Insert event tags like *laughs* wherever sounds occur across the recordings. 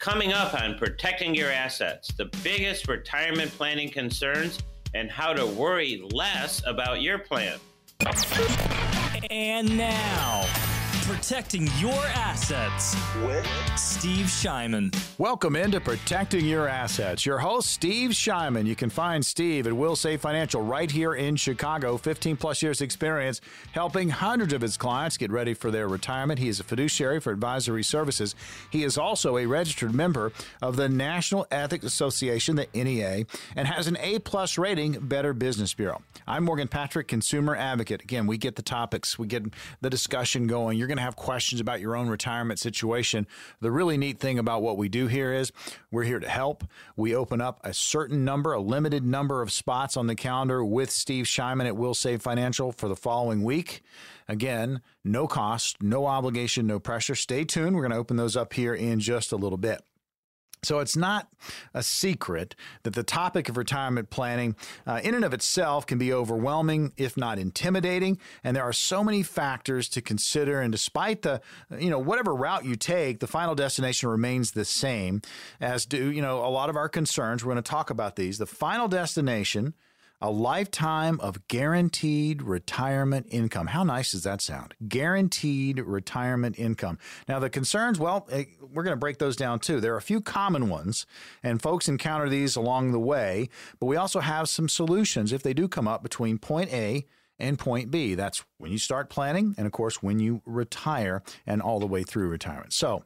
Coming up on protecting your assets, the biggest retirement planning concerns, and how to worry less about your plan. And now, protecting your assets with Steve Shyman. Welcome into Protecting Your Assets. Your host, Steve Shyman. You can find Steve at Wilsave Financial right here in Chicago. 15 plus years experience helping hundreds of his clients get ready for their retirement. He is a fiduciary for advisory services. He is also a registered member of the National Ethics Association, the NEA, and has an A plus rating, Better Business Bureau. I'm Morgan Patrick, consumer advocate. Again, we get the topics, we get the discussion going. You're going to have questions about your own retirement situation. The really neat thing about what we do here is we're here to help. We open up a certain number, a limited number of spots on the calendar with Steve Shyman at Wilsave Financial for the following week. Again, no cost, no obligation, no pressure. Stay tuned. We're going to open those up here in just a little bit. So it's not a secret that the topic of retirement planning, uh, in and of itself, can be overwhelming, if not intimidating. And there are so many factors to consider. And despite the, you know, whatever route you take, the final destination remains the same. As do, you know, a lot of our concerns. We're going to talk about these. The final destination a lifetime of guaranteed retirement income. How nice does that sound? Guaranteed retirement income. Now, the concerns, well, eh, we're going to break those down too. There are a few common ones, and folks encounter these along the way, but we also have some solutions if they do come up between point A and point B. That's when you start planning, and of course, when you retire and all the way through retirement. So,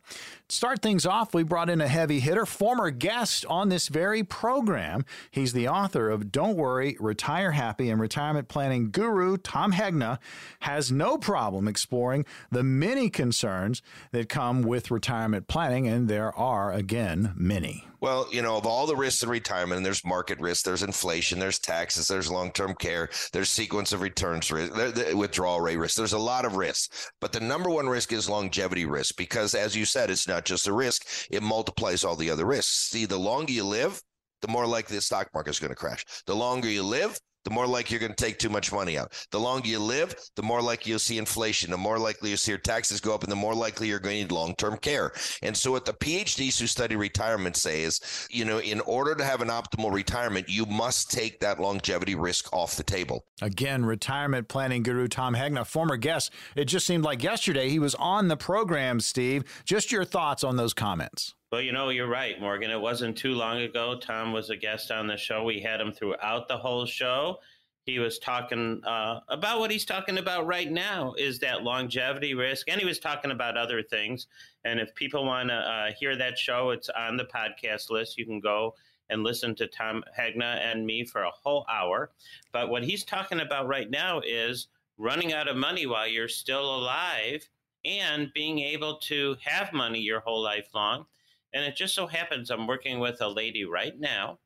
to start things off, we brought in a heavy hitter, former guest on this very program. He's the author of Don't Worry, Retire Happy, and retirement planning guru Tom Hegna has no problem exploring the many concerns that come with retirement planning, and there are, again, many. Well, you know, of all the risks in retirement, there's market risk, there's inflation, there's taxes, there's long term care, there's sequence of returns risk, withdrawal withdrawal rate risk. There's a lot of risks, but the number one risk is longevity risk because, as you said, it's not just a risk, it multiplies all the other risks. See, the longer you live, the more likely the stock market is going to crash. The longer you live, the more likely you're going to take too much money out. The longer you live, the more likely you'll see inflation, the more likely you'll see your taxes go up, and the more likely you're going to need long term care. And so, what the PhDs who study retirement say is, you know, in order to have an optimal retirement, you must take that longevity risk off the table. Again, retirement planning guru Tom Hegna, former guest. It just seemed like yesterday he was on the program, Steve. Just your thoughts on those comments. Well, you know, you're right, Morgan. It wasn't too long ago. Tom was a guest on the show. We had him throughout the whole show. He was talking uh, about what he's talking about right now is that longevity risk, and he was talking about other things. And if people want to uh, hear that show, it's on the podcast list. You can go and listen to Tom Hegna and me for a whole hour. But what he's talking about right now is running out of money while you're still alive and being able to have money your whole life long and it just so happens I'm working with a lady right now,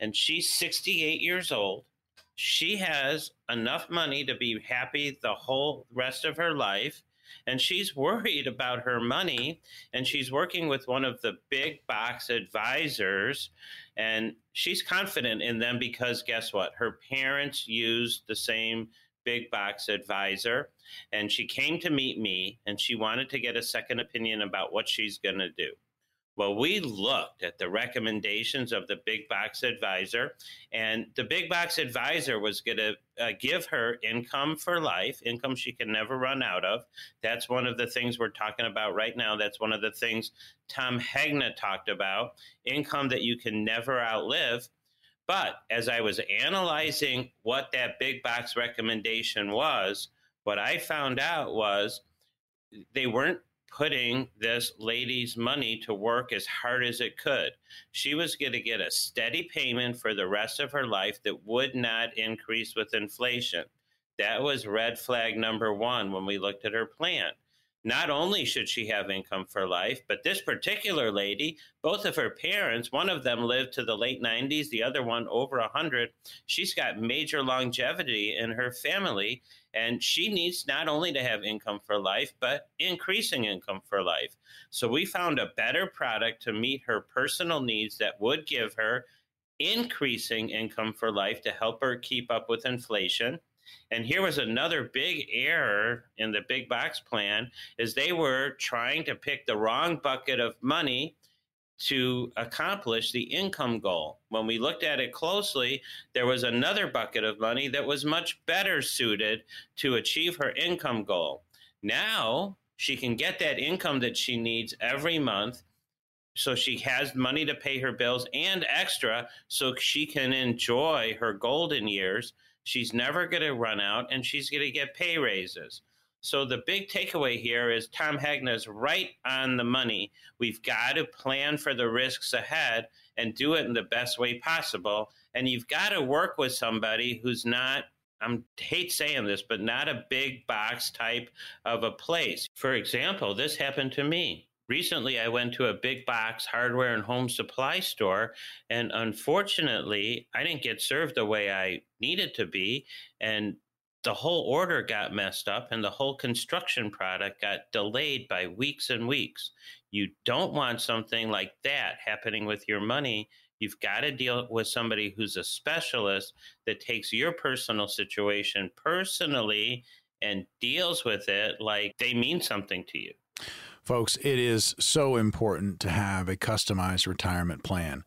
and she's 68 years old. She has enough money to be happy the whole rest of her life. And she's *laughs* worried about her money, and she's working with one of the big box advisors. And she's confident in them because guess what? Her parents used the same big box advisor and she came to meet me and she wanted to get a second opinion about what she's going to do. Well, we looked at the recommendations of the big box advisor, and the big box advisor was going to uh, give her income for life, income she can never run out of. That's one of the things we're talking about right now. That's one of the things Tom Hegna talked about income that you can never outlive. But as I was analyzing what that big box recommendation was, what I found out was they weren't putting this lady's money to work as hard as it could. She was going to get a steady payment for the rest of her life that would not increase with inflation. That was red flag number one when we looked at her plan. Not only should she have income for life, but this particular lady, both of her parents, one of them lived to the late 90s, the other one over 100. She's got major longevity in her family, and she needs not only to have income for life, but increasing income for life. So we found a better product to meet her personal needs that would give her increasing income for life to help her keep up with inflation. And here was another big error in the big box plan is they were trying to pick the wrong bucket of money to accomplish the income goal. When we looked at it closely, there was another bucket of money that was much better suited to achieve her income goal. Now she can get that income that she needs every month. So she has money to pay her bills and extra so she can enjoy her golden years. She's never going to run out and she's going to get pay raises. So the big takeaway here is Tom Hegna is right on the money. We've got to plan for the risks ahead and do it in the best way possible. And you've got to work with somebody who's not I hate saying this, but not a big box type of a place. For example, this happened to me. Recently, I went to a big box hardware and home supply store, and unfortunately, I didn't get served the way I needed to be. And the whole order got messed up and the whole construction product got delayed by weeks and weeks. You don't want something like that happening with your money. You've got to deal with somebody who's a specialist that takes your personal situation personally and deals with it like they mean something to you. Folks, it is so important to have a customized retirement plan.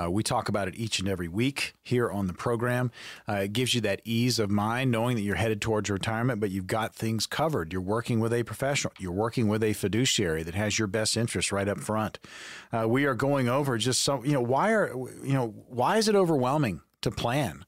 Uh, we talk about it each and every week here on the program. Uh, it gives you that ease of mind knowing that you're headed towards retirement, but you've got things covered. You're working with a professional, you're working with a fiduciary that has your best interest right up front. Uh, we are going over just some, you know, why are, you know, why is it overwhelming to plan?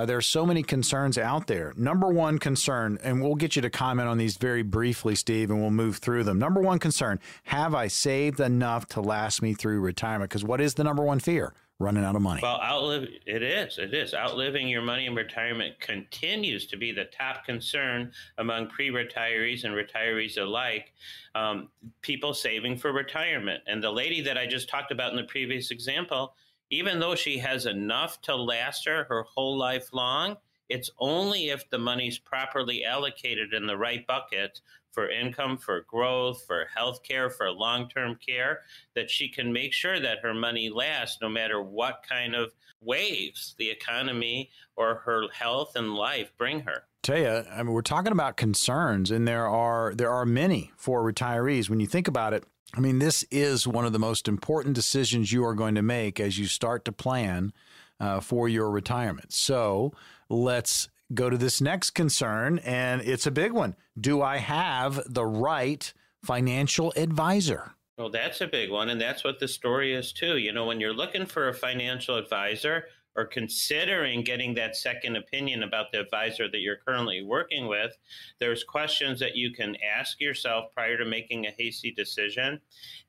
Uh, there are so many concerns out there. Number one concern, and we'll get you to comment on these very briefly, Steve, and we'll move through them. Number one concern have I saved enough to last me through retirement? Because what is the number one fear? Running out of money. Well, outlive it is. It is. Outliving your money in retirement continues to be the top concern among pre retirees and retirees alike. Um, people saving for retirement. And the lady that I just talked about in the previous example, even though she has enough to last her her whole life long, it's only if the money's properly allocated in the right bucket for income, for growth, for health care, for long term care, that she can make sure that her money lasts no matter what kind of waves the economy or her health and life bring her. You, I mean, we're talking about concerns, and there are there are many for retirees. When you think about it, I mean, this is one of the most important decisions you are going to make as you start to plan uh, for your retirement. So let's go to this next concern, and it's a big one. Do I have the right financial advisor? Well, that's a big one, and that's what the story is too. You know, when you're looking for a financial advisor, or considering getting that second opinion about the advisor that you're currently working with, there's questions that you can ask yourself prior to making a hasty decision.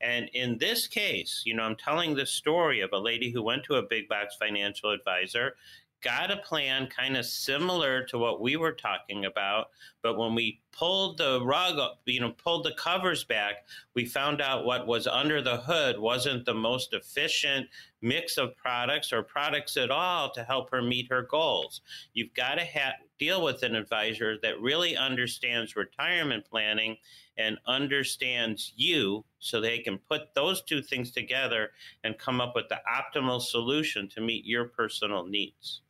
And in this case, you know, I'm telling the story of a lady who went to a big box financial advisor got a plan kind of similar to what we were talking about but when we pulled the rug up you know pulled the covers back we found out what was under the hood wasn't the most efficient mix of products or products at all to help her meet her goals. You've got to ha- deal with an advisor that really understands retirement planning and understands you so they can put those two things together and come up with the optimal solution to meet your personal needs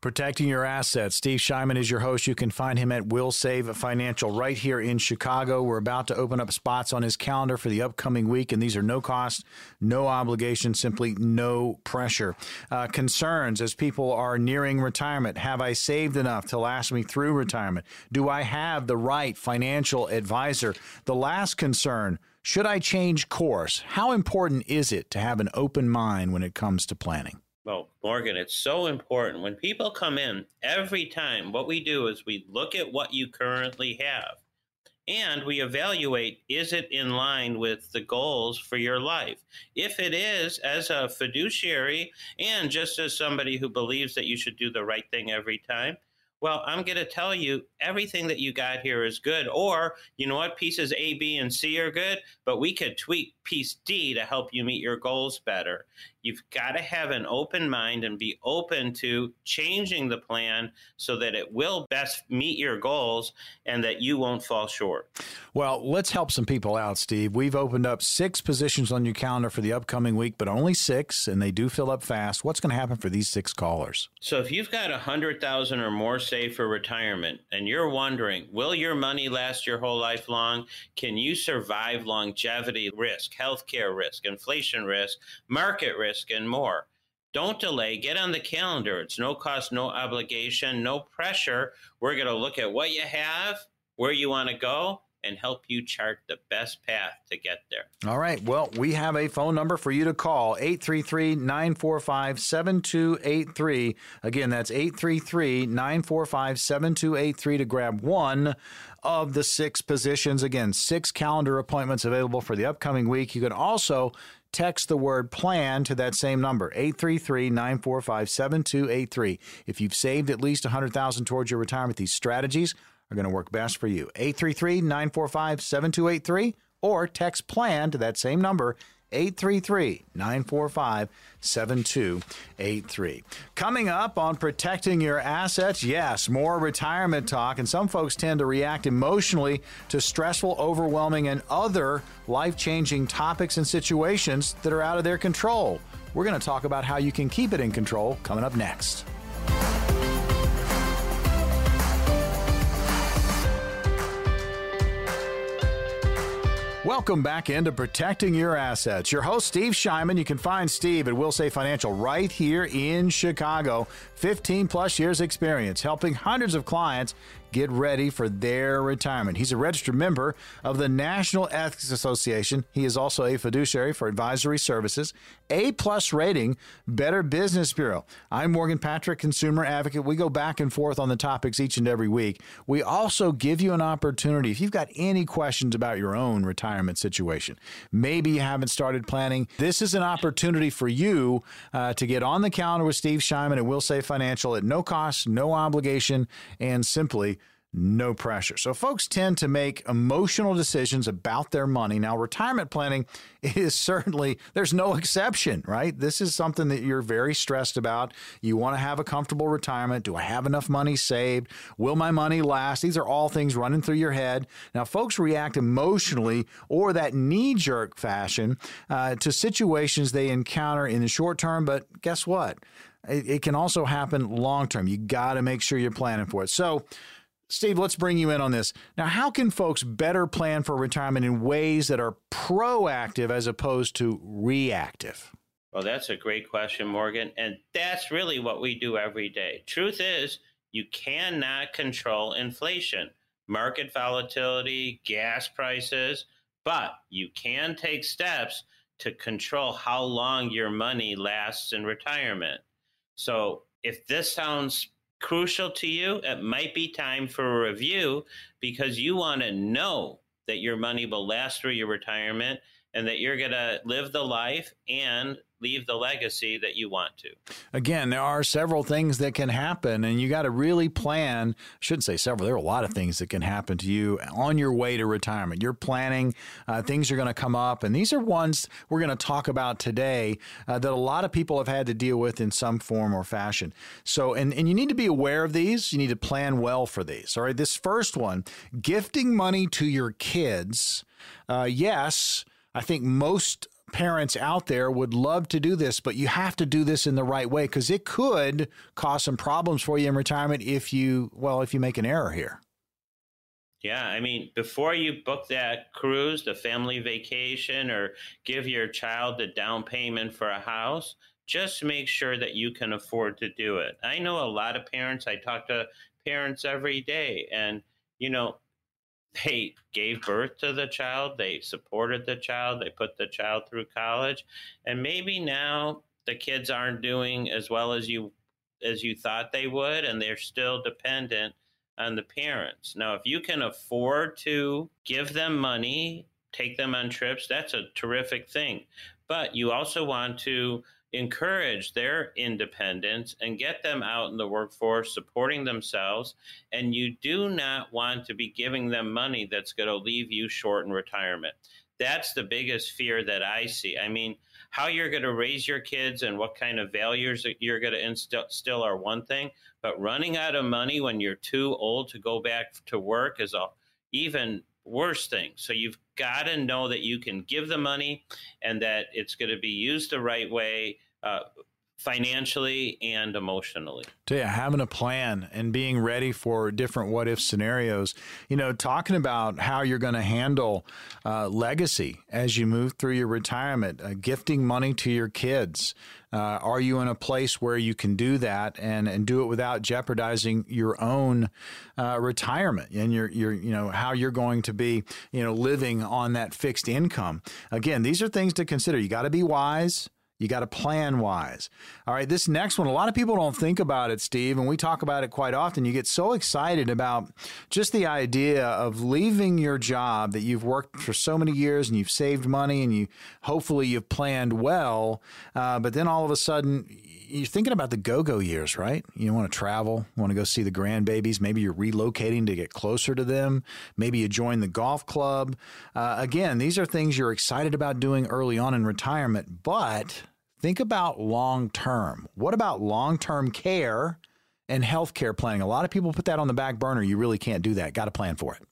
Protecting your assets. Steve Shyman is your host. You can find him at Wilsave Financial right here in Chicago. We're about to open up spots on his calendar for the upcoming week, and these are no cost, no obligation, simply no pressure. Uh, concerns as people are nearing retirement. Have I saved enough to last me through retirement? Do I have the right financial advisor? The last concern. Should I change course? How important is it to have an open mind when it comes to planning? Well, Morgan, it's so important. When people come in, every time what we do is we look at what you currently have and we evaluate is it in line with the goals for your life? If it is, as a fiduciary and just as somebody who believes that you should do the right thing every time, well, I'm going to tell you everything that you got here is good. Or, you know what, pieces A, B, and C are good, but we could tweak piece D to help you meet your goals better. You've got to have an open mind and be open to changing the plan so that it will best meet your goals and that you won't fall short. Well, let's help some people out, Steve. We've opened up six positions on your calendar for the upcoming week, but only six, and they do fill up fast. What's going to happen for these six callers? So, if you've got a hundred thousand or more saved for retirement, and you're wondering, will your money last your whole life long? Can you survive longevity risk? Healthcare risk, inflation risk, market risk, and more. Don't delay. Get on the calendar. It's no cost, no obligation, no pressure. We're going to look at what you have, where you want to go, and help you chart the best path to get there. All right. Well, we have a phone number for you to call 833 945 7283. Again, that's 833 945 7283 to grab one of the six positions. Again, six calendar appointments available for the upcoming week. You can also text the word plan to that same number 833-945-7283 if you've saved at least 100000 towards your retirement these strategies are going to work best for you. 833 945 7283 or text plan to that same number 833 945 7283. Coming up on protecting your assets, yes, more retirement talk. And some folks tend to react emotionally to stressful, overwhelming, and other life changing topics and situations that are out of their control. We're going to talk about how you can keep it in control coming up next. Welcome back into Protecting Your Assets. Your host, Steve Shyman. You can find Steve at Wilsave Financial right here in Chicago. 15 plus years experience helping hundreds of clients get ready for their retirement. He's a registered member of the National Ethics Association. He is also a fiduciary for advisory services, A plus rating, Better Business Bureau. I'm Morgan Patrick, consumer advocate. We go back and forth on the topics each and every week. We also give you an opportunity if you've got any questions about your own retirement situation. Maybe you haven't started planning. This is an opportunity for you uh, to get on the calendar with Steve Shyman and Wilsave Financial at no cost, no obligation, and simply no pressure. So folks tend to make emotional decisions about their money. Now, retirement planning *laughs* is certainly, there's no exception, right? This is something that you're very stressed about. You want to have a comfortable retirement. Do I have enough money saved? Will my money last? These are all things running through your head. Now, folks react emotionally or that knee jerk fashion uh, to situations they encounter in the short term, but guess what? It, it can also happen long term. You got to make sure you're planning for it. So, Steve, let's bring you in on this. Now, how can folks better plan for retirement in ways that are proactive as opposed to reactive? Well, that's a great question, Morgan. And that's really what we do every day. Truth is, you cannot control inflation, market volatility, gas prices, but you can take steps to control how long your money lasts in retirement. So, if this sounds crucial to you, it might be time for a review because you want to know that your money will last through your retirement and that you're going to live the life and leave the legacy that you want to. Again, there are several things that can happen, and you got to really plan. I shouldn't say several, there are a lot of things that can happen to you on your way to retirement. You're planning, uh, things are going to come up, and these are ones we're going to talk about today uh, that a lot of people have had to deal with in some form or fashion. So, and, and you need to be aware of these, you need to plan well for these. All right, this first one gifting money to your kids. Uh, yes, I think most parents out there would love to do this, but you have to do this in the right way because it could cause some problems for you in retirement if you, well, if you make an error here. Yeah, I mean, before you book that cruise, the family vacation, or give your child the down payment for a house, just make sure that you can afford to do it. I know a lot of parents, I talk to parents every day, and, you know, they gave birth to the child, they supported the child, they put the child through college, and maybe now the kids aren't doing as well as you as you thought they would and they're still dependent on the parents. Now, if you can afford to give them money, take them on trips, that's a terrific thing. But you also want to encourage their independence and get them out in the workforce supporting themselves. And you do not want to be giving them money that's going to leave you short in retirement. That's the biggest fear that I see. I mean, how you're going to raise your kids and what kind of values that you're going to instill are one thing, but running out of money when you're too old to go back to work is a even worse thing. So you've got to know that you can give the money and that it's going to be used the right way uh, financially and emotionally. You, having a plan and being ready for different what if scenarios. You know, talking about how you're going to handle uh, legacy as you move through your retirement, uh, gifting money to your kids. Uh, are you in a place where you can do that and, and do it without jeopardizing your own uh, retirement and your, your you know how you're going to be you know living on that fixed income? Again, these are things to consider. You got to be wise. You got to plan wise. All right, this next one, a lot of people don't think about it, Steve, and we talk about it quite often. You get so excited about just the idea of leaving your job that you've worked for so many years and you've saved money and you hopefully you've planned well, uh, but then all of a sudden you're thinking about the go-go years, right? You want to travel, want to go see the grandbabies. Maybe you're relocating to get closer to them. Maybe you join the golf club. Uh, again, these are things you're excited about doing early on in retirement, but think about long term. What about long term care and healthcare planning? A lot of people put that on the back burner. You really can't do that. Got to plan for it.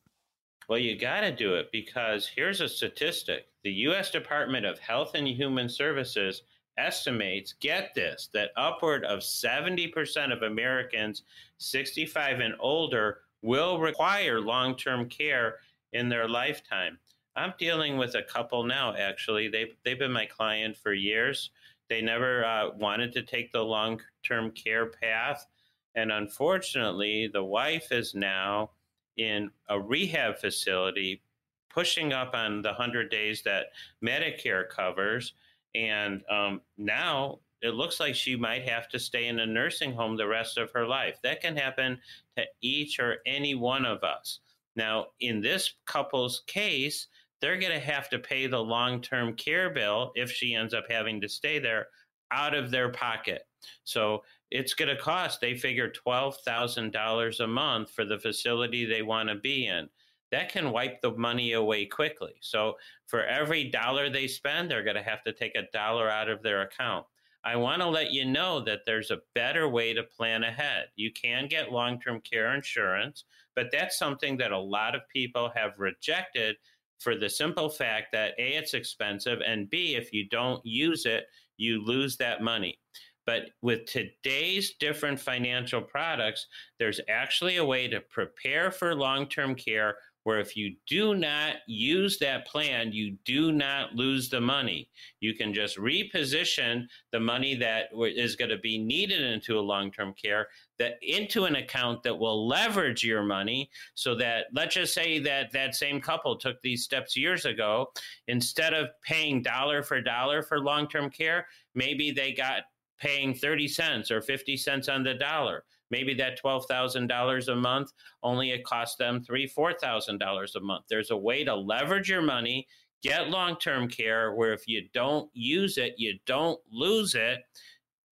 Well, you got to do it because here's a statistic the U.S. Department of Health and Human Services estimates, get this, that upward of 70% of Americans 65 and older will require long term care in their lifetime. I'm dealing with a couple now, actually. They, they've been my client for years. They never uh, wanted to take the long term care path. And unfortunately, the wife is now in a rehab facility, pushing up on the 100 days that Medicare covers and um, now it looks like she might have to stay in a nursing home the rest of her life. That can happen to each or any one of us. Now, in this couple's case, they're going to have to pay the long term care bill if she ends up having to stay there out of their pocket. So it's going to cost, they figure, $12,000 a month for the facility they want to be in that can wipe the money away quickly. So for every dollar they spend, they're going to have to take a dollar out of their account. I want to let you know that there's a better way to plan ahead. You can get long term care insurance, but that's something that a lot of people have rejected for the simple fact that A, it's expensive, and B, if you don't use it, you lose that money. But with today's different financial products, there's actually a way to prepare for long term care where if you do not use that plan, you do not lose the money. You can just reposition the money that is going to be needed into a long-term care that into an account that will leverage your money so that let's just say that that same couple took these steps years ago instead of paying dollar for dollar for long-term care, maybe they got paying 30 cents or 50 cents on the dollar maybe that $12,000 a month only it costs them three, $4,000 a month. There's a way to leverage your money, get long term care where if you don't use it, you don't lose it.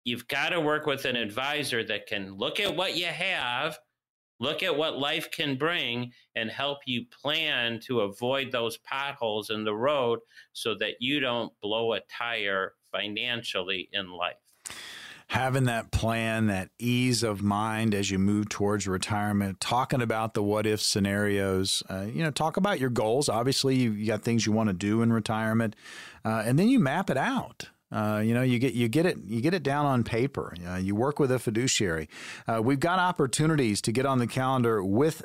You've got to work with an advisor that can look at what you have, look at what life can bring, and help you plan to avoid those potholes in the road so that you don't blow a tire financially in life having that plan, that ease of mind as you move towards retirement, talking about the what if scenarios, uh, you know, talk about your goals. Obviously, you, got things you want to do in retirement, uh, and then you map it out. Uh, you know, you get you get it you get it down on paper. Uh, you work with a fiduciary. Uh, we've got opportunities to get on the calendar with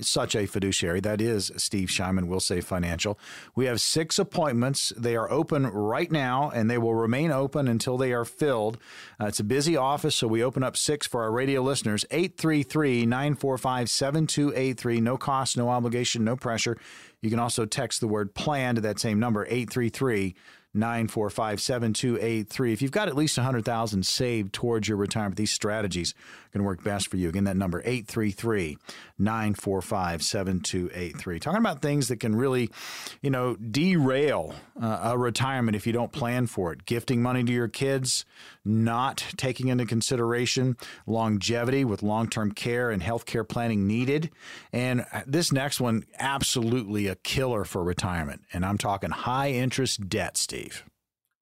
such a fiduciary. That is Steve Shyman, Wilsave Financial. We have six appointments. They are open right now, and they will remain open until they are filled. Uh, it's a busy office, so we open up six for our radio listeners. 833 945 7283. No cost, no obligation, no pressure. You can also text the word plan to that same number, 833 945 7283. If you've got at least 100000 saved towards your retirement, these strategies going to work best for you. Again, that number, 833 945 7283. Talking about things that can really, you know, derail uh, a retirement if you don't plan for it. Gifting money to your kids, not taking into consideration longevity with long term care and health care planning needed. And this next one, absolutely a killer for retirement. And I'm talking high interest debt, Steve.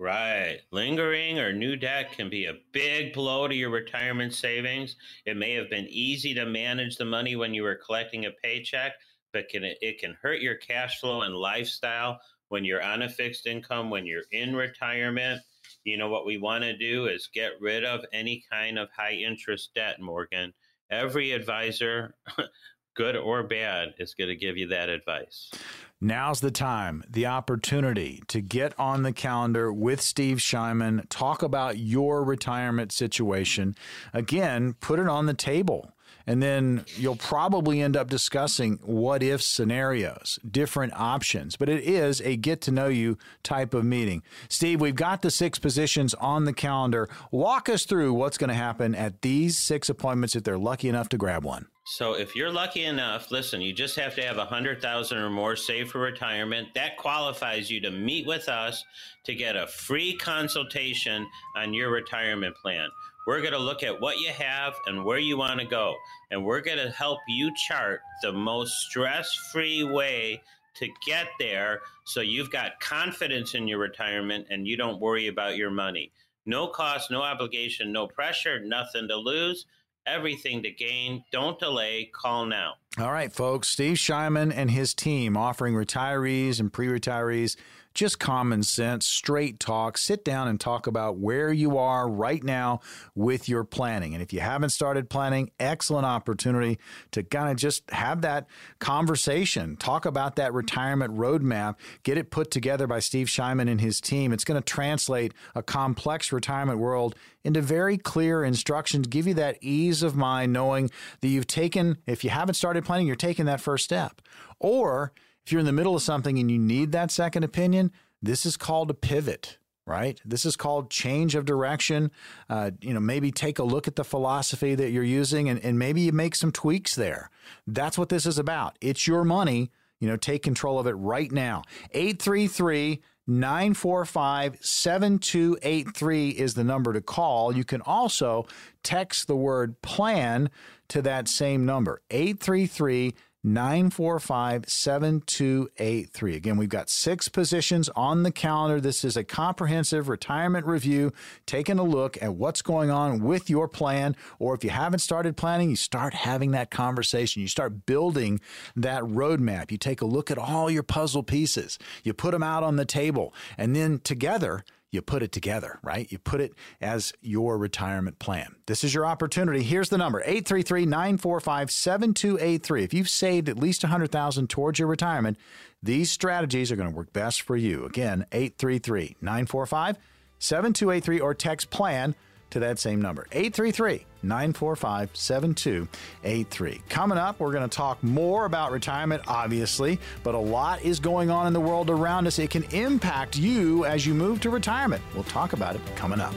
Right. Lingering or new debt can be a big blow to your retirement savings. It may have been easy to manage the money when you were collecting a paycheck, but can it, it can hurt your cash flow and lifestyle when you're on a fixed income, when you're in retirement. You know, what we want to do is get rid of any kind of high interest debt, Morgan. Every advisor, *laughs* good or bad, is going to give you that advice. Now's the time, the opportunity to get on the calendar with Steve Shyman, talk about your retirement situation. Again, put it on the table. And then you'll probably end up discussing what if scenarios, different options. But it is a get to know you type of meeting. Steve, we've got the six positions on the calendar. Walk us through what's going to happen at these six appointments if they're lucky enough to grab one. So if you're lucky enough, listen, you just have to have a hundred thousand or more saved for retirement. That qualifies you to meet with us to get a free consultation on your retirement plan. We're going to look at what you have and where you want to go. And we're going to help you chart the most stress free way to get there so you've got confidence in your retirement and you don't worry about your money. No cost, no obligation, no pressure, nothing to lose everything to gain. Don't delay. Call now. All right, folks. Steve Shyman and his team offering retirees and pre retirees just common sense, straight talk. Sit down and talk about where you are right now with your planning. And if you haven't started planning, excellent opportunity to kind of just have that conversation, talk about that retirement roadmap, get it put together by Steve Shyman and his team. It's going to translate a complex retirement world into very clear instructions, give you that ease of mind knowing that you've taken, if you haven't started planning, you're taking that first step. Or if you're in the middle of something and you need that second opinion, this is called a pivot right? This is called change of direction. Uh, you know, maybe take a look at the philosophy that you're using and, and maybe you make some tweaks there. That's what this is about. It's your money. You know, take control of it right now. 833 945 7283 is the number to call. You can also text the word plan to that same number 833 945 7283. Again, we've got six positions on the calendar. This is a comprehensive retirement review, taking a look at what's going on with your plan. Or if you haven't started planning, you start having that conversation. You start building that roadmap. You take a look at all your puzzle pieces, you put them out on the table, and then together, you put it together, right? You put it as your retirement plan. This is your opportunity. Here's the number 833 945 7283. If you've saved at least 100000 towards your retirement, these strategies are going to work best for you. Again, 833 945 7283 or text plan to that same number 833 945 7283. Coming up, we're going to talk more about retirement, obviously, but a lot is going on in the world around us. It can impact you as you move to retirement. We'll talk about it coming up.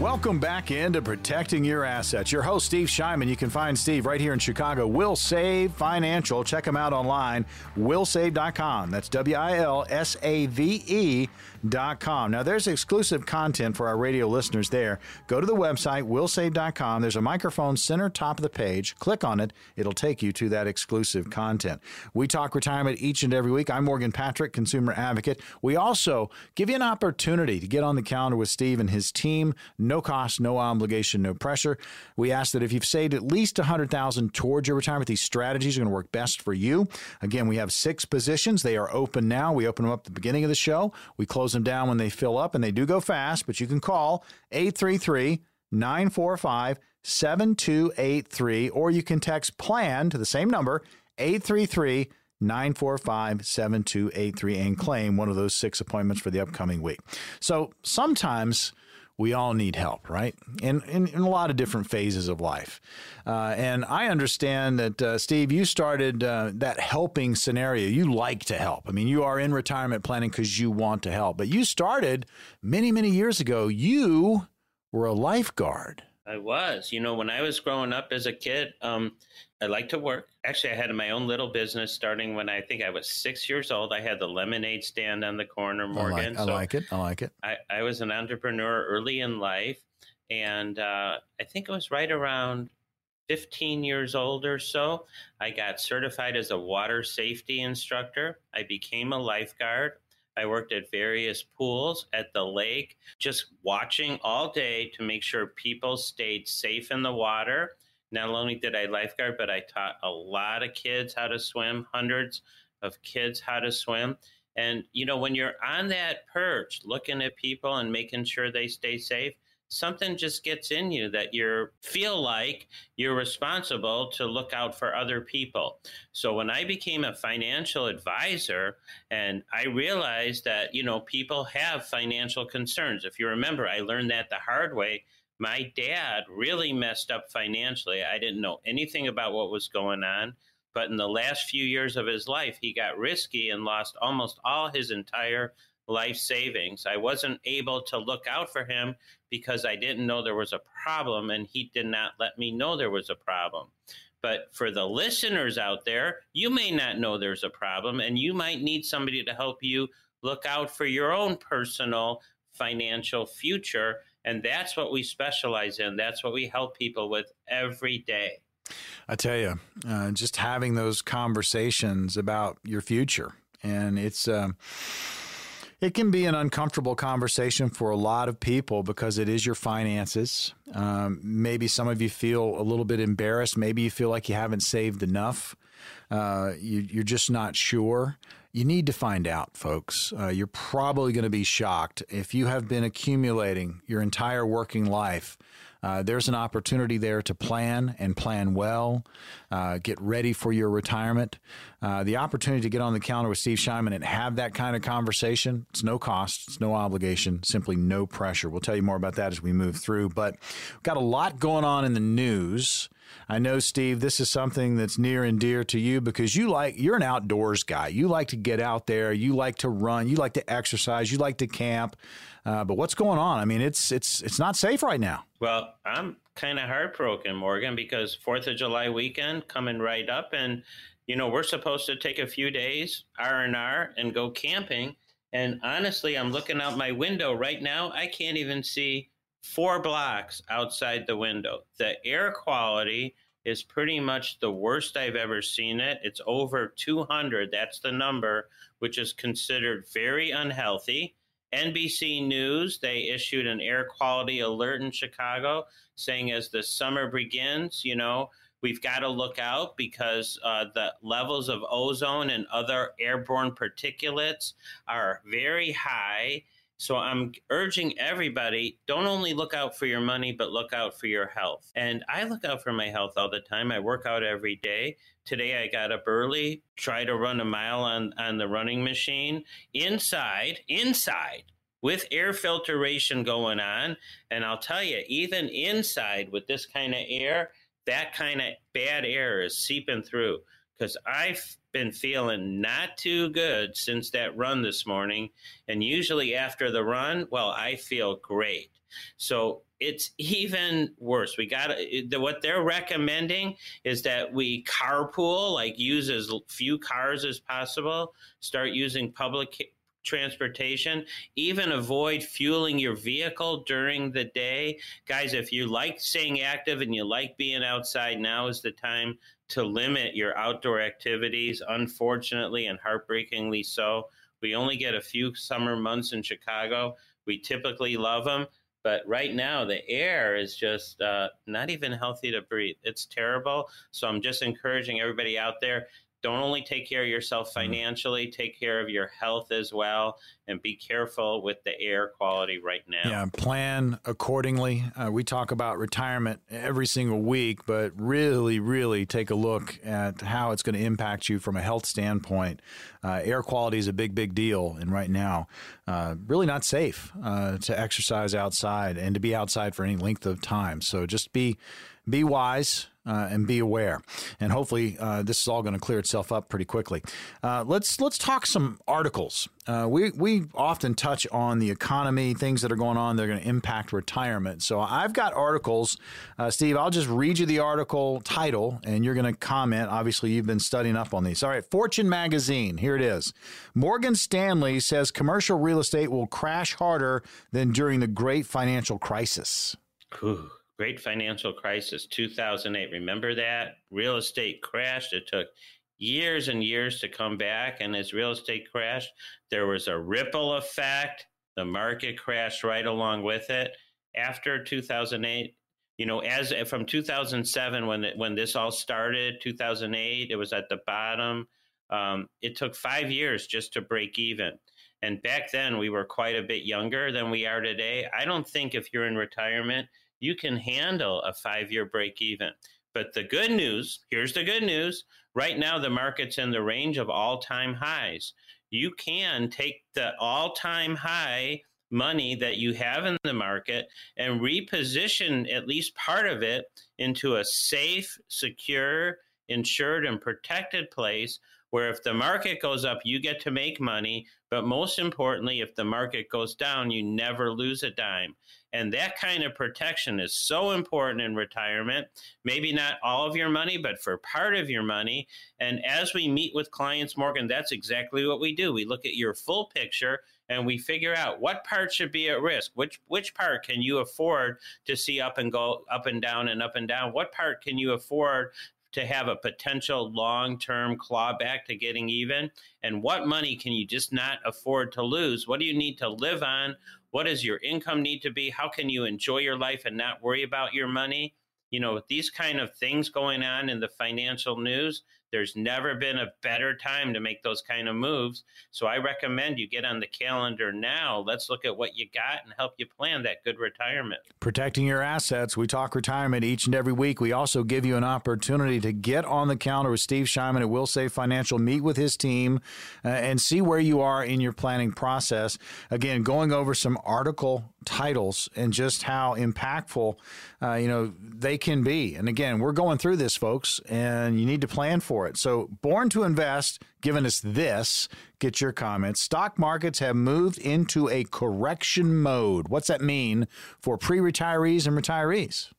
Welcome back into Protecting Your Assets. Your host, Steve Shyman. You can find Steve right here in Chicago. Wilsave Financial. Check him out online, wilsave.com. That's W I L S A V E wilsave.com. Now, there's exclusive content for our radio listeners there. Go to the website, wilsave.com. There's a microphone center top of the page. Click on it, it'll take you to that exclusive content. We talk retirement each and every week. I'm Morgan Patrick, consumer advocate. We also give you an opportunity to get on the calendar with Steve and his team. No cost, no obligation, no pressure. We ask that if you've saved at least 100000 towards your retirement, these strategies are going to work best for you. Again, we have six positions. They are open now. We open them up at the beginning of the show. We close them down when they fill up, and they do go fast, but you can call 833 945 7283, or you can text PLAN to the same number, 833 945 7283, and claim one of those six appointments for the upcoming week. So sometimes we all need help, right? In, in, in, a lot of different phases of life. Uh, and I understand that, uh, Steve, you started uh, that helping scenario. You like to help. I mean, you are in retirement planning because you want to help. But you started many, many years ago. You were a lifeguard. I was. You know, when I was growing up as a kid, um, I liked to work. Actually, I had my own little business starting when I think I was six years old. I had the lemonade stand on the corner, Morgan. I like, I like it. I like it. I, I, was an entrepreneur early in life. And uh, I think it was right around 15 years old or so. I got certified as a water safety instructor. I became a lifeguard. I worked at various pools at the lake, just watching all day to make sure people stayed safe in the water Not only did I lifeguard, but I taught a lot of kids how to swim, hundreds of kids how to swim. And, you know, when you're on that perch looking at people and making sure they stay safe, something just gets in you that you feel like you're responsible to look out for other people. So when I became a financial advisor and I realized that, you know, people have financial concerns. If you remember, I learned that the hard way. My dad really messed up financially. I didn't know anything about what was going on. But in the last few years of his life, he got risky and lost almost all his entire life savings. I wasn't able to look out for him because I didn't know there was a problem and he did not let me know there was a problem. But for the listeners out there, you may not know there's a problem and you might need somebody to help you look out for your own personal financial future. And that's what we specialize in. That's what we help people with every day. I tell you, uh, just having those conversations about your future, and it's. Um, it can be an uncomfortable conversation for a lot of people because it is your finances. Um, maybe some of you feel a little bit embarrassed. Maybe you feel like you haven't saved enough. Uh, you, are just not sure. You need to find out, folks. Uh, you're probably going to be shocked if you have been accumulating your entire working life uh, there's an opportunity there to plan and plan well, uh, get ready for your retirement. Uh, the opportunity to get on the calendar with Steve Shyman and have that kind of conversation, it's no cost, it's no obligation, simply no pressure. We'll tell you more about that as we move through. But we've got a lot going on in the news. I know, Steve, this is something that's near and dear to you because you like you're an outdoors guy. You like to get out there, you like to run, you like to exercise, you like to camp. Uh, but what's going on? I mean, it's it's it's not safe right now. Well, I'm kind of heartbroken, Morgan, because Fourth of July weekend coming right up, and you know we're supposed to take a few days R and R and go camping. And honestly, I'm looking out my window right now. I can't even see four blocks outside the window. The air quality is pretty much the worst I've ever seen it. It's over 200. That's the number, which is considered very unhealthy. NBC News, they issued an air quality alert in Chicago saying as the summer begins, you know, we've got to look out because uh, the levels of ozone and other airborne particulates are very high. So I'm urging everybody don't only look out for your money, but look out for your health. And I look out for my health all the time. I work out every day. Today I got up early, try to run a mile on, on the running machine inside, inside with air filtration going on. And I'll tell you, even inside with this kind of air, that kind of bad air is seeping through because I've been feeling not too good since that run this morning. And usually after the run, well, I feel great. So it's *laughs* even worse. We got what they're recommending is that we carpool, like use as few cars as possible, start using public transportation, even avoid fueling your vehicle during the day. Guys, if you like staying active and you like being outside, now is the time to limit your outdoor activities. Unfortunately and heartbreakingly so, we only get a few summer months in Chicago. We typically love them. But right now, the air is just uh, not even healthy to breathe. It's terrible. So I'm just encouraging everybody out there don't only take care of yourself mm-hmm. financially, take care of your health as well, and be careful with the air quality right now. Yeah, plan accordingly. Uh, we talk about retirement every single week, but really, really take a look at how it's going to impact you from a health standpoint. Uh, air quality is a big, big deal, and right now, uh, really not safe uh, to exercise outside and to be outside for any length of time. So just be be wise uh, and be aware. And hopefully, uh, this is all going to clear itself up pretty quickly. Uh, let's let's talk some articles. Uh, we we often touch on the economy, things that are going on that are going to impact retirement. So I've got articles, uh, Steve. I'll just read you the article title, and you're going to comment. Obviously, you've been studying up on these. All right, Fortune magazine. Here it is. Morgan Stanley says commercial real estate will crash harder than during the Great Financial Crisis. Ooh great financial crisis 2008 remember that real estate crashed it took years and years to come back and as real estate crashed there was a ripple effect the market crashed right along with it after 2008 you know, as from 2007 when it, when this all started, 2008, it was at the bottom. Um, it took five years just to break even. And back then, we were quite a bit younger than we are today. I don't think if you're in retirement, you can handle a five year break even. But the good news here's the good news right now, the market's in the range of all time highs. You can take the all time high money that you have in the market and reposition at least part of it into a safe, secure, insured, and protected place where if the market goes up, you get to make money. But most importantly, if the market goes down, you never lose a dime. And that kind of protection is so important in retirement. Maybe not all of your money, but for part of your money. And as we meet with clients, Morgan, that's exactly what we do. We look at your full picture and we figure out what part should be at risk which which part can you afford to see up and go up and down and up and down what part can you afford to have a potential long-term clawback to getting even? And what money can you just not afford to lose? What do you need to live on? What does your income need to be? How can you enjoy your life and not worry about your money? You know with these kind of things going on in the financial news there's never been a better time to make those kind of moves. So I recommend you get on the calendar now. Let's look at what you got and help you plan that good retirement. Protecting your assets. We talk retirement each and every week. We also give you an opportunity to get on the calendar with Steve Shyman at Wilsave Financial, meet with his team, uh, and see where you are in your planning process. Again, going over some article titles and just how impactful uh, you know they can be. And again, we're going through this, folks, and you need to plan for it. So, Born to Invest, giving us this. Get your comments. Stock markets have moved into a correction mode. What's that mean for pre retirees and retirees?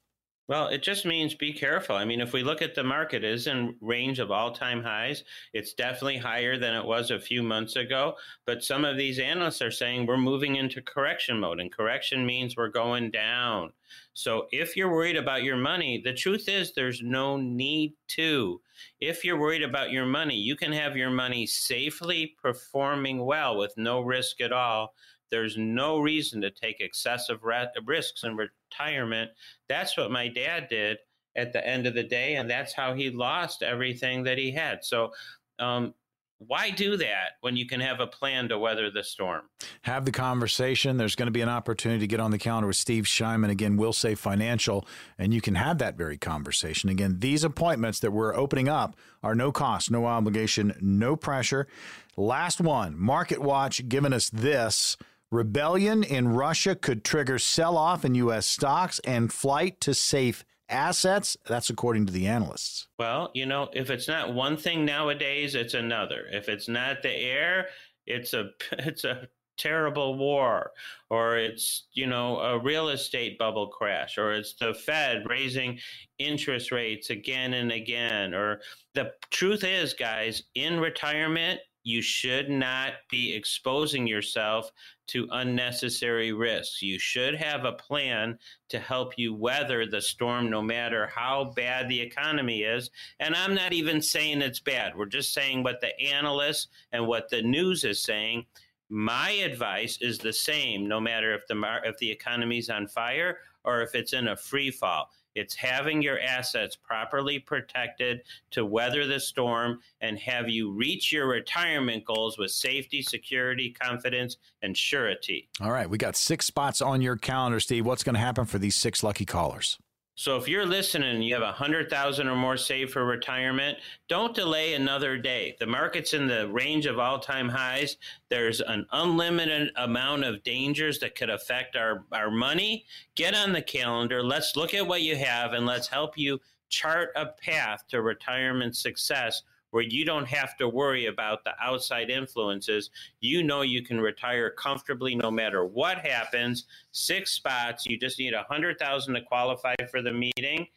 Well, it just means be careful. I mean, if we look at the market, it is in range of all-time highs. It's definitely higher than it was a few months ago. But some of these analysts are saying we're moving into correction mode, and correction means we're going down. So if you're worried about your money, the truth is there's no need to. If you're worried about your money, you can have your money safely performing well with no risk at all there's no reason to take excessive risks in retirement. That's what my dad did at the end of the day, and that's how he lost everything that he had. So, um, why do that when you can have a plan to weather the storm? Have the conversation. There's going to be an opportunity to get on the calendar with Steve Shyman. Again, Wilsave Financial, and you can have that very conversation. Again, these appointments that we're opening up are no cost, no obligation, no pressure. Last one, MarketWatch giving us this. Rebellion in Russia could trigger sell off in U.S. stocks and flight to safe assets. That's according to the analysts. Well, you know, if it's not one thing nowadays, it's another. If it's not the air, it's a *laughs* it's a terrible war or it's you know a real estate bubble crash or it's the fed raising interest rates again and again or the truth is guys in retirement you should not be exposing yourself to unnecessary risks. You should have a plan to help you weather the storm no matter how bad the economy is. And I'm not even saying it's bad. We're just saying what the analysts and what the news is saying. My advice is the same no matter if the if the economy's on fire or if it's in a free fall. It's having your assets properly protected to weather the storm and have you reach your retirement goals with safety, security, confidence, and surety. All right, we got six spots on your calendar, Steve. What's going to happen for these six lucky callers? So if you're listening and you have a hundred thousand or more saved for retirement, don't delay another day. The market's in the range of all-time highs. There's an unlimited amount of dangers that could affect our, our money. Get on the calendar. Let's look at what you have and let's help you chart a path to retirement success where you don't have to worry about the outside influences. You know you can retire comfortably no matter what happens. Six spots. You just need a hundred thousand to qualify for the meeting,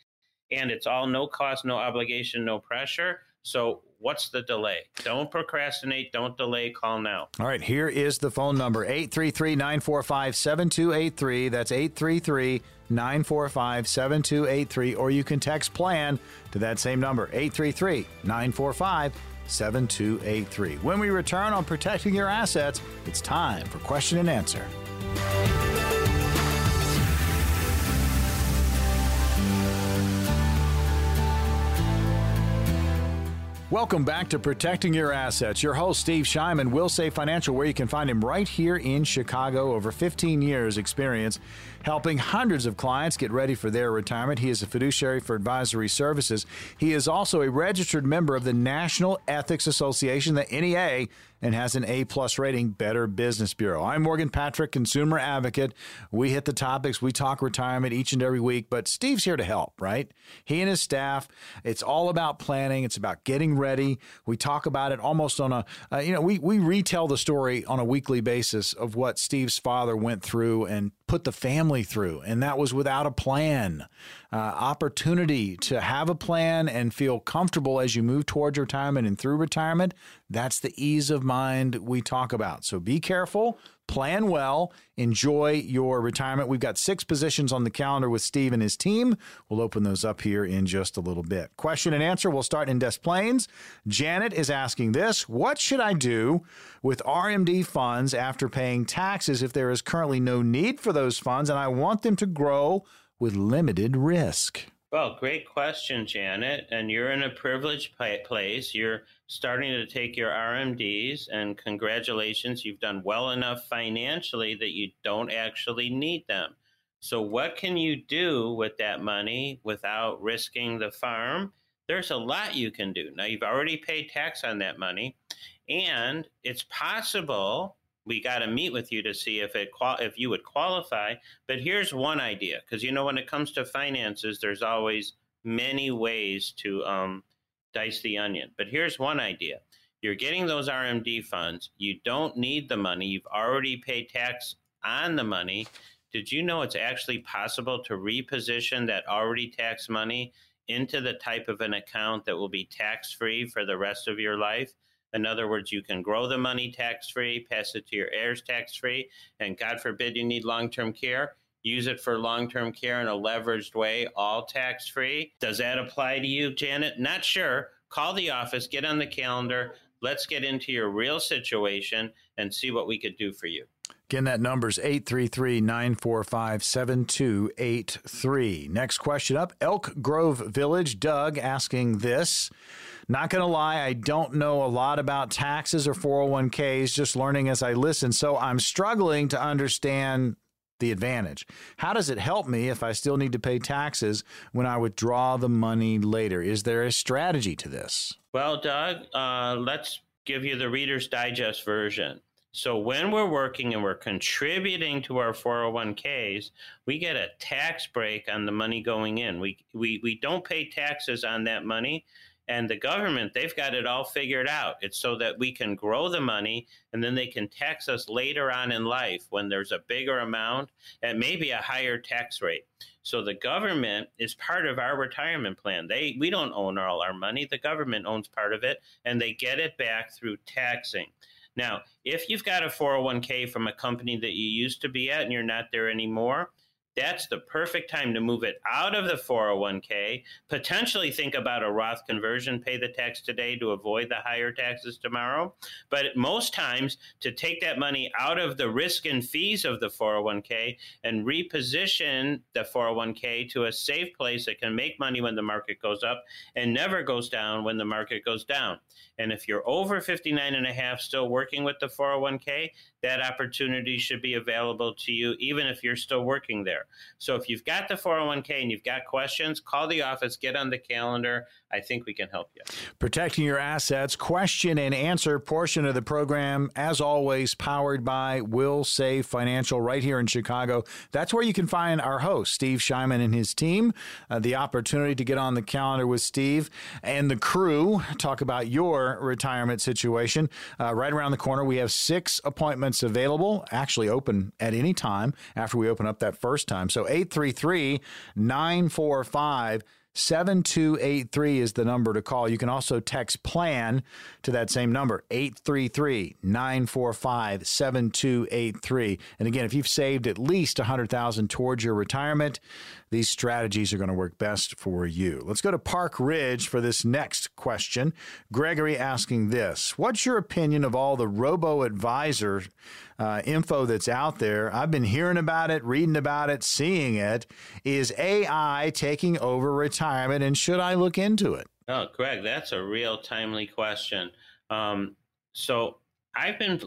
and it's all no cost, no obligation, no pressure. So what's the delay? Don't procrastinate. Don't delay. Call now. All right. Here is the phone number 833 945 7283. That's 833 945 7283. Or you can text plan to that same number 833 945 7283. When we return on protecting your assets, it's time for question and answer. Welcome back to Protecting Your Assets. Your host, Steve Shyman, Wilsave financial, where you can find him right here in Chicago. Over 15 years' experience helping hundreds of clients get ready for their retirement. He is a fiduciary for advisory services. He is also a registered member of the National Ethics Association, the NEA, and has an A plus rating, Better Business Bureau. I'm Morgan Patrick, consumer advocate. We hit the topics, we talk retirement each and every week, but Steve's here to help, right? He and his staff. It's all about planning. It's about getting ready. We talk about it almost on a, uh, you know, we we retell the story on a weekly basis of what Steve's father went through and put the family through, and that was without a plan. Uh, opportunity to have a plan and feel comfortable as you move towards retirement and through retirement. That's the ease of mind we talk about. So be careful, plan well, enjoy your retirement. We've got six positions on the calendar with Steve and his team. We'll open those up here in just a little bit. Question and answer, we'll start in Des Plaines. Janet is asking this What should I do with RMD funds after paying taxes if there is currently no need for those funds and I want them to grow with limited risk? Well, great question, Janet. And you're in a privileged place. You're starting to take your RMDs, and congratulations, you've done well enough financially that you don't actually need them. So, what can you do with that money without risking the farm? There's a lot you can do. Now, you've already paid tax on that money, and it's possible we got to meet with you to see if it if you would qualify. But here's one idea, because you know when it comes to finances, there's always many ways to um, dice the onion. But here's one idea: you're getting those RMD funds. You don't need the money. You've already paid tax on the money. Did you know it's actually possible to reposition that already taxed money into the type of an account that will be tax free for the rest of your life? In other words, you can grow the money tax free, pass it to your heirs tax free, and God forbid you need long term care, use it for long term care in a leveraged way, all tax free. Does that apply to you, Janet? Not sure. Call the office, get on the calendar. Let's get into your real situation and see what we could do for you. Again, that number is 833 945 7283. Next question up Elk Grove Village. Doug asking this. Not going to lie, I don't know a lot about taxes or 401ks, just learning as I listen. So I'm struggling to understand the advantage. How does it help me if I still need to pay taxes when I withdraw the money later? Is there a strategy to this? Well, Doug, uh, let's give you the Reader's Digest version. So when we're working and we're contributing to our 401ks, we get a tax break on the money going in. We we we don't pay taxes on that money and the government they've got it all figured out. It's so that we can grow the money and then they can tax us later on in life when there's a bigger amount and maybe a higher tax rate. So the government is part of our retirement plan. They we don't own all our money. The government owns part of it and they get it back through taxing. Now if you've got a 401k from a company that you used to be at and you're not there anymore that's the perfect time to move it out of the 401k, potentially think about a Roth conversion, pay the tax today to avoid the higher taxes tomorrow. But most times, to take that money out of the risk and fees of the 401k and reposition the 401k to a safe place that can make money when the market goes up and never goes down when the market goes down. And if you're over 59 and a half still working with the 401k, that opportunity should be available to you even if you're still working there. So if you've got the 401k and you've got questions, call the office, get on the calendar. I think we can help you. Protecting your assets, question and answer portion of the program, as always, powered by Wilsave Financial right here in Chicago. That's where you can find our host, Steve Shyman and his team. Uh, the opportunity to get on the calendar with Steve and the crew, talk about your retirement situation. Uh, right around the corner, we have six appointments available, actually open at any time after we open up that first time. So 833 945 7283 is the number to call. You can also text PLAN to that same number, 833 945 7283. And again, if you've saved at least 100000 towards your retirement, these strategies are going to work best for you. Let's go to Park Ridge for this next question. Gregory asking this What's your opinion of all the robo advisor uh, info that's out there? I've been hearing about it, reading about it, seeing it. Is AI taking over retirement, and should I look into it? Oh, Greg, that's a real timely question. Um, so I've been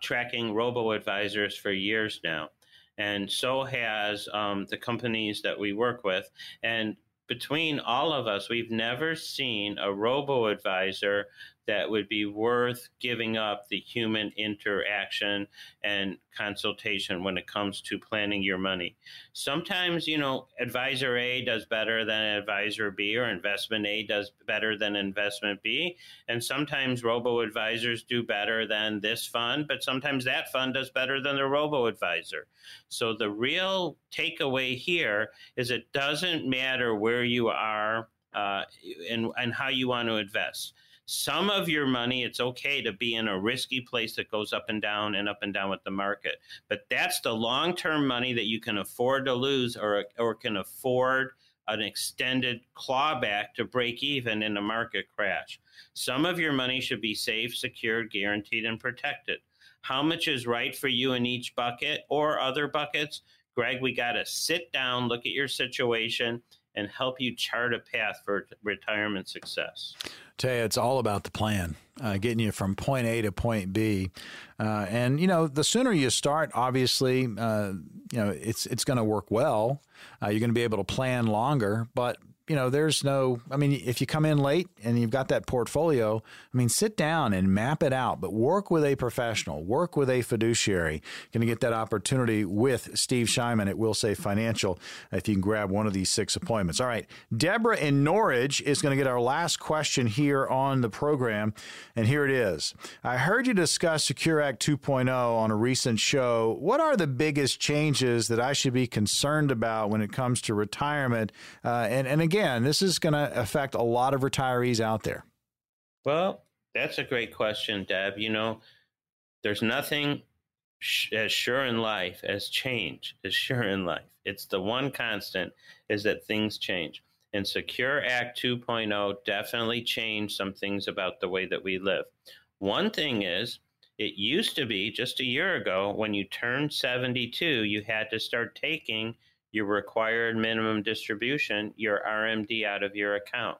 tracking robo advisors for years now, and so has um, the companies that we work with. And between all of us, we've never seen a robo advisor that would be worth giving up the human interaction and consultation when it comes to planning your money. Sometimes, you know, advisor A does better than advisor B, or investment A does better than investment B. And sometimes robo advisors do better than this fund, but sometimes that fund does better than the robo advisor. So the real takeaway here is it doesn't matter where you are uh, and, and how you want to invest some of your money, it's okay to be in a risky place that goes up and down and up and down with the market. But that's the long term money that you can afford to lose or, or can afford an extended clawback to break even in a market crash. Some of your money should be safe, secured, guaranteed, and protected. How much is right for you in each bucket or other buckets? Greg, we got to sit down, look at your situation, and help you chart a path for retirement success. You, it's all about the plan, uh, getting you from point A to point B. Uh, and you know, the sooner you start, obviously, uh, you know, it's it's going to work well. Uh, you're going to be able to plan longer, but you know, there's no, I mean, if you come in late and you've got that portfolio, I mean, sit down and map it out, but work with a professional, work with a fiduciary. Going to get that opportunity with Steve Shyman at Wilsave Financial if you can grab one of these six appointments. All right. Deborah in Norridge is going to get our last question here on the program. And here it is. I heard you discuss Secure Act 2.0 on a recent show. What are the biggest changes that I should be concerned about when it comes to retirement? Uh, and, and again, again, this is going to affect a lot of retirees out there. Well, that's a great question, Deb. You know, there's nothing sh- as sure in life as change is sure in life. It's the one constant is that things change. And Secure Act 2.0 definitely changed some things about the way that we live. One thing is, it used to be just a year ago when you turned 72, you had to start taking your required minimum distribution, your RMD out of your account.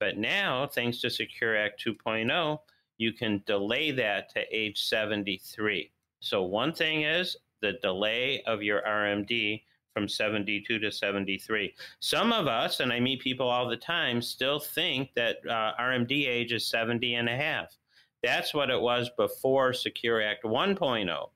But now, thanks to Secure Act 2.0, you can delay that to age 73. So, one thing is the delay of your RMD from 72 to 73. Some of us, and I meet people all the time, still think that uh, RMD age is 70 and a half. That's what it was before Secure Act 1.0.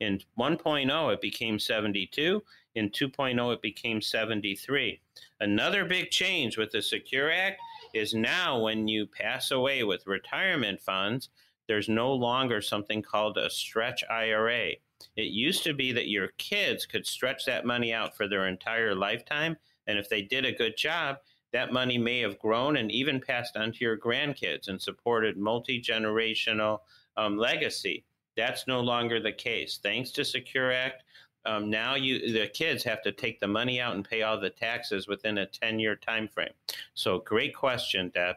In 1.0, it became 72. In 2.0, it became 73. Another big change with the Secure Act is now when you pass away with retirement funds, there's no longer something called a stretch IRA. It used to be that your kids could stretch that money out for their entire lifetime. And if they did a good job, that money may have grown and even passed on to your grandkids and supported multi generational um, legacy. That's no longer the case. Thanks to Secure Act, um, now you the kids have to take the money out and pay all the taxes within a 10 year time frame so great question deb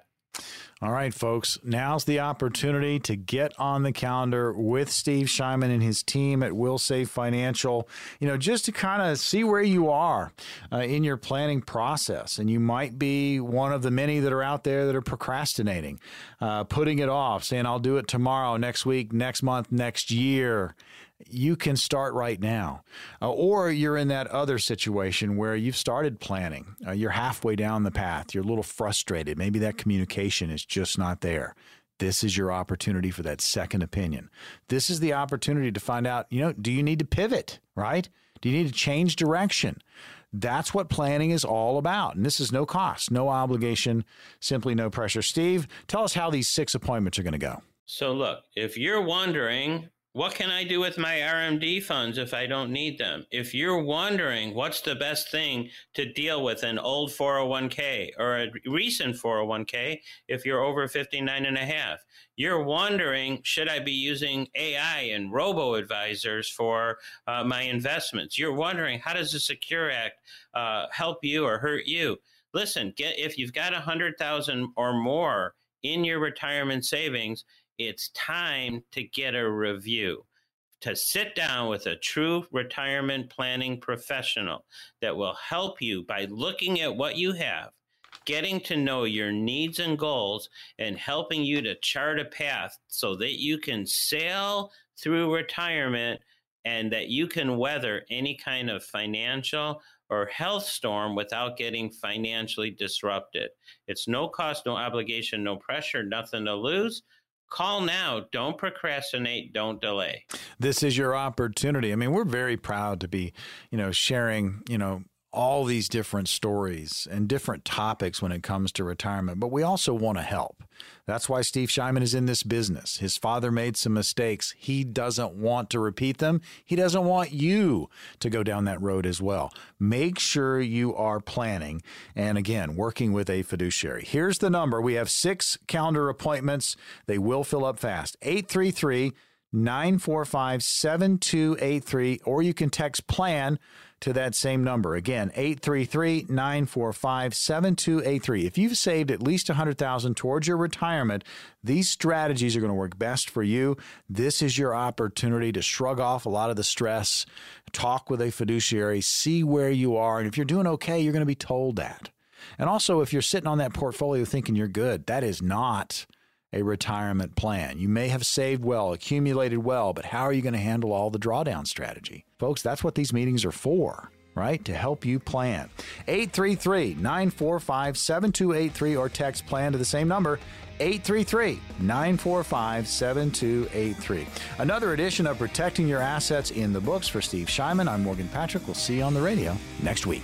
all right, folks. Now's the opportunity to get on the calendar with Steve Shyman and his team at Wilsave Financial. You know, just to kind of see where you are uh, in your planning process. And you might be one of the many that are out there that are procrastinating, uh, putting it off, saying, I'll do it tomorrow, next week, next month, next year you can start right now. Uh, or you're in that other situation where you've started planning, uh, you're halfway down the path, you're a little frustrated. Maybe that communication is just not there. This is your opportunity for that second opinion. This is the opportunity to find out, you know, do you need to pivot, right? Do you need to change direction? That's what planning is all about. And this is no cost, no obligation, simply no pressure. Steve, tell us how these six appointments are going to go. So, look, if you're wondering what can I do with my RMD funds if I don't need them? If you're wondering what's the best thing to deal with an old 401k or a recent 401k if you're over 59 and a half, you're wondering should I be using AI and robo advisors for uh, my investments? You're wondering how does the Secure Act uh, help you or hurt you? Listen, get if you've got a hundred thousand or more in your retirement savings it's time to get a review, to sit down with a true retirement planning professional that will help you by looking at what you have getting to know your needs and goals and helping you to chart a path so that you can sail through retirement and that you can weather any kind of financial or health storm without getting financially disrupted. It's no cost, no obligation, no pressure, nothing to lose. Call now. Don't procrastinate. Don't delay. This is your opportunity. I mean, we're very proud to be, you know, sharing, you know, all these different stories and different topics when it comes to retirement, but we also want to help. That's why Steve Shyman is in this business. His father made some mistakes. He doesn't want to repeat them. He doesn't want you to go down that road as well. Make sure you are planning and again, working with a fiduciary. Here's the number. We have six calendar appointments. They will fill up fast. 833 945 7283, or you can text plan to that same number. Again, 833 945 7283. If you've saved at least 100000 towards your retirement, these strategies are going to work best for you. This is your opportunity to shrug off a lot of the stress, talk with a fiduciary, see where you are. And if you're doing okay, you're going to be told that. And also, if you're sitting on that portfolio thinking you're good, that is not a retirement plan. You may have saved well, accumulated well, but how are you going to handle all the drawdown strategy? Folks, that's what these meetings are for, right? To help you plan. 833 945 7283 or text plan to the same number. 833 945 7283. Another edition of Protecting Your Assets in the books for Steve Shyman. I'm Morgan Patrick. We'll see you on the radio next week.